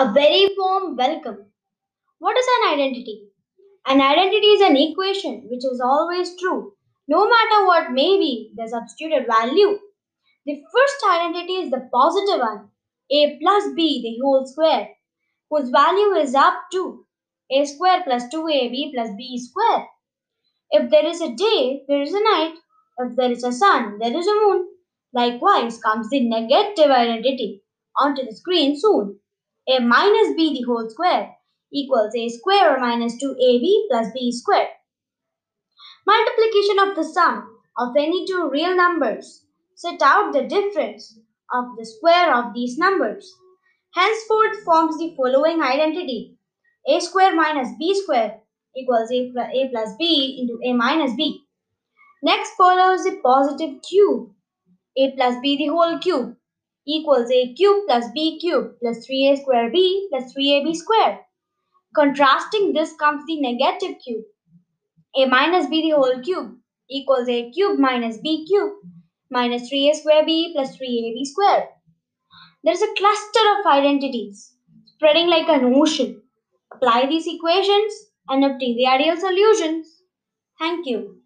A very warm welcome. What is an identity? An identity is an equation which is always true, no matter what may be the substituted value. The first identity is the positive one, a plus b the whole square, whose value is up to a square plus 2ab plus b square. If there is a day, there is a night. If there is a sun, there is a moon. Likewise comes the negative identity onto the screen soon. A minus b the whole square equals a square minus 2ab plus b square. Multiplication of the sum of any two real numbers set out the difference of the square of these numbers. Henceforth forms the following identity. a square minus b square equals a, a plus b into a minus b. Next follows the positive cube. a plus b the whole cube equals a cube plus b cube plus 3a square b plus 3ab square. Contrasting this comes the negative cube. a minus b the whole cube equals a cube minus b cube minus 3a square b plus 3ab square. There is a cluster of identities spreading like an ocean. Apply these equations and obtain the ideal solutions. Thank you.